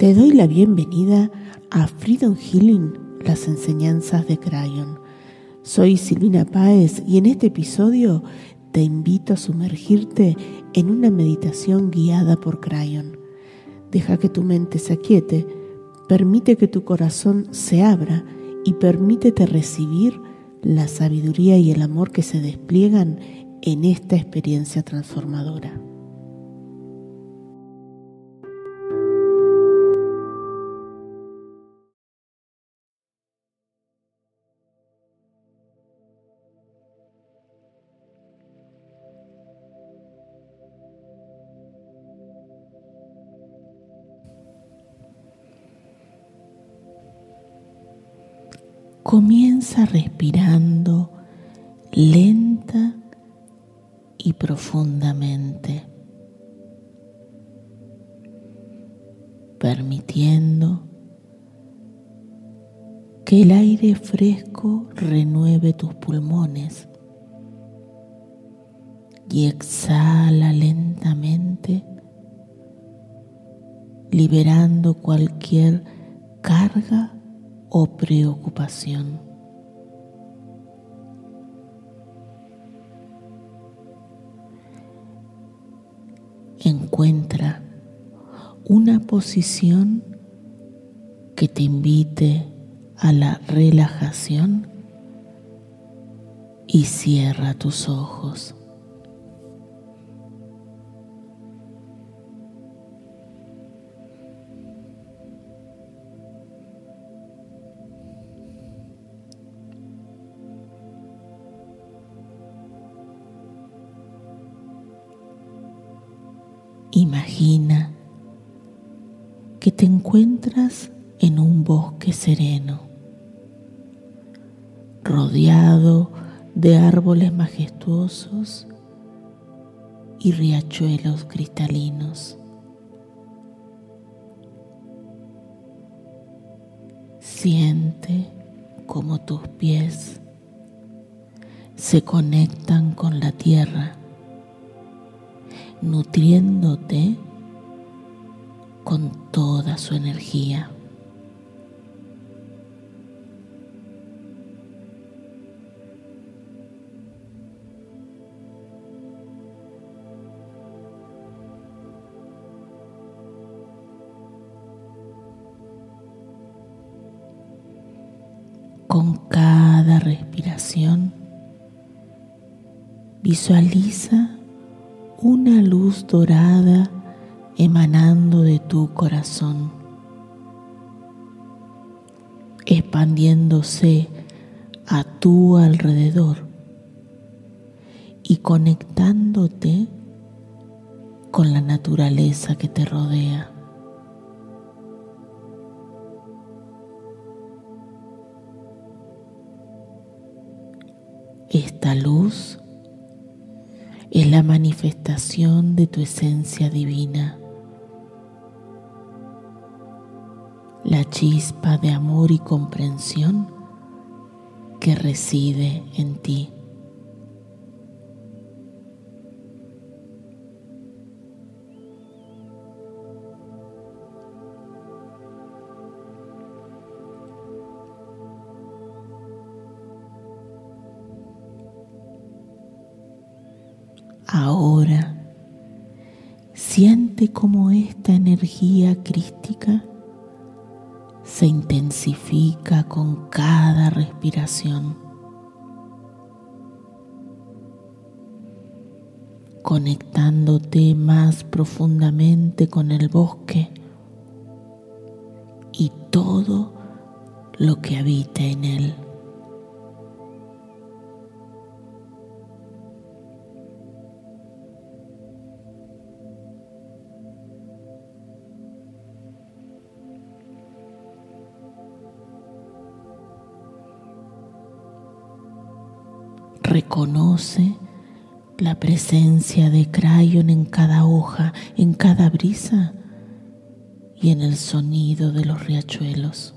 Te doy la bienvenida a Freedom Healing, las enseñanzas de Crayon. Soy Silvina Páez y en este episodio te invito a sumergirte en una meditación guiada por Crayon. Deja que tu mente se aquiete, permite que tu corazón se abra y permítete recibir la sabiduría y el amor que se despliegan en esta experiencia transformadora. Comienza respirando lenta y profundamente, permitiendo que el aire fresco renueve tus pulmones y exhala lentamente, liberando cualquier carga o preocupación. Encuentra una posición que te invite a la relajación y cierra tus ojos. Imagina que te encuentras en un bosque sereno, rodeado de árboles majestuosos y riachuelos cristalinos. Siente como tus pies se conectan con la tierra nutriéndote con toda su energía. Con cada respiración, visualiza una luz dorada emanando de tu corazón, expandiéndose a tu alrededor y conectándote con la naturaleza que te rodea. Esta luz la manifestación de tu esencia divina, la chispa de amor y comprensión que reside en ti. Ahora siente cómo esta energía crística se intensifica con cada respiración, conectándote más profundamente con el bosque y todo lo que habita en él. Reconoce la presencia de Crayon en cada hoja, en cada brisa y en el sonido de los riachuelos.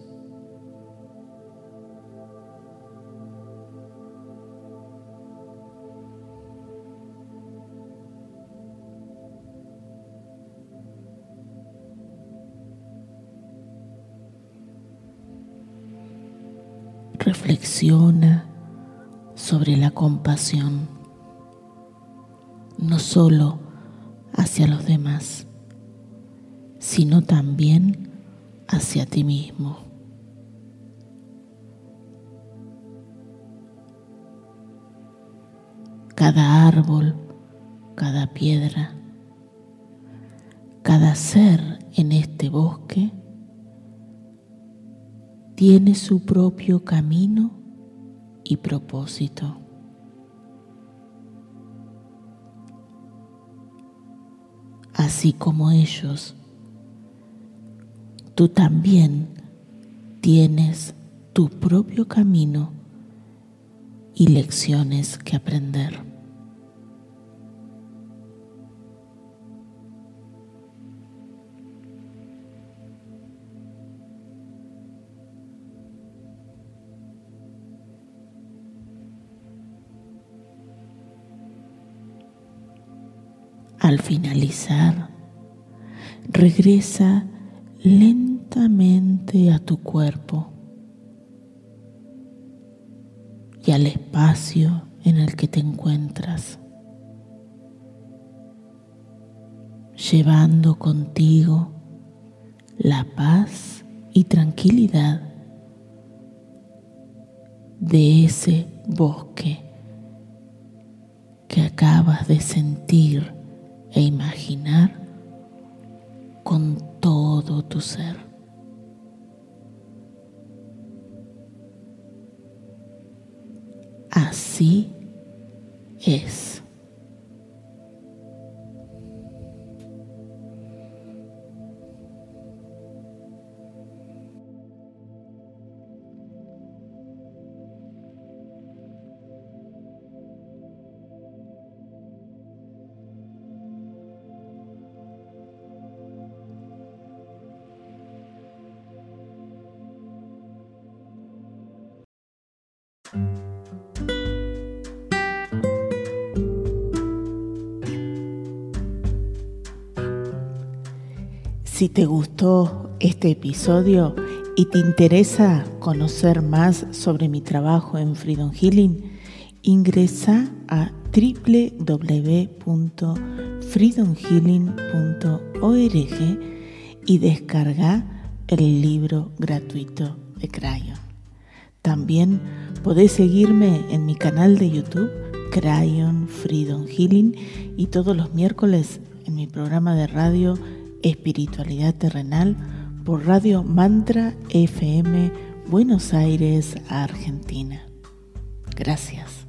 Reflexiona sobre la compasión, no solo hacia los demás, sino también hacia ti mismo. Cada árbol, cada piedra, cada ser en este bosque tiene su propio camino y propósito. Así como ellos, tú también tienes tu propio camino y lecciones que aprender. Al finalizar, regresa lentamente a tu cuerpo y al espacio en el que te encuentras, llevando contigo la paz y tranquilidad de ese bosque que acabas de sentir e imaginar con todo tu ser. Así Si te gustó este episodio y te interesa conocer más sobre mi trabajo en Freedom Healing, ingresa a www.freedomhealing.org y descarga el libro gratuito de Crayon. También podés seguirme en mi canal de YouTube, Crayon Freedom Healing, y todos los miércoles en mi programa de radio Espiritualidad Terrenal por Radio Mantra FM, Buenos Aires, Argentina. Gracias.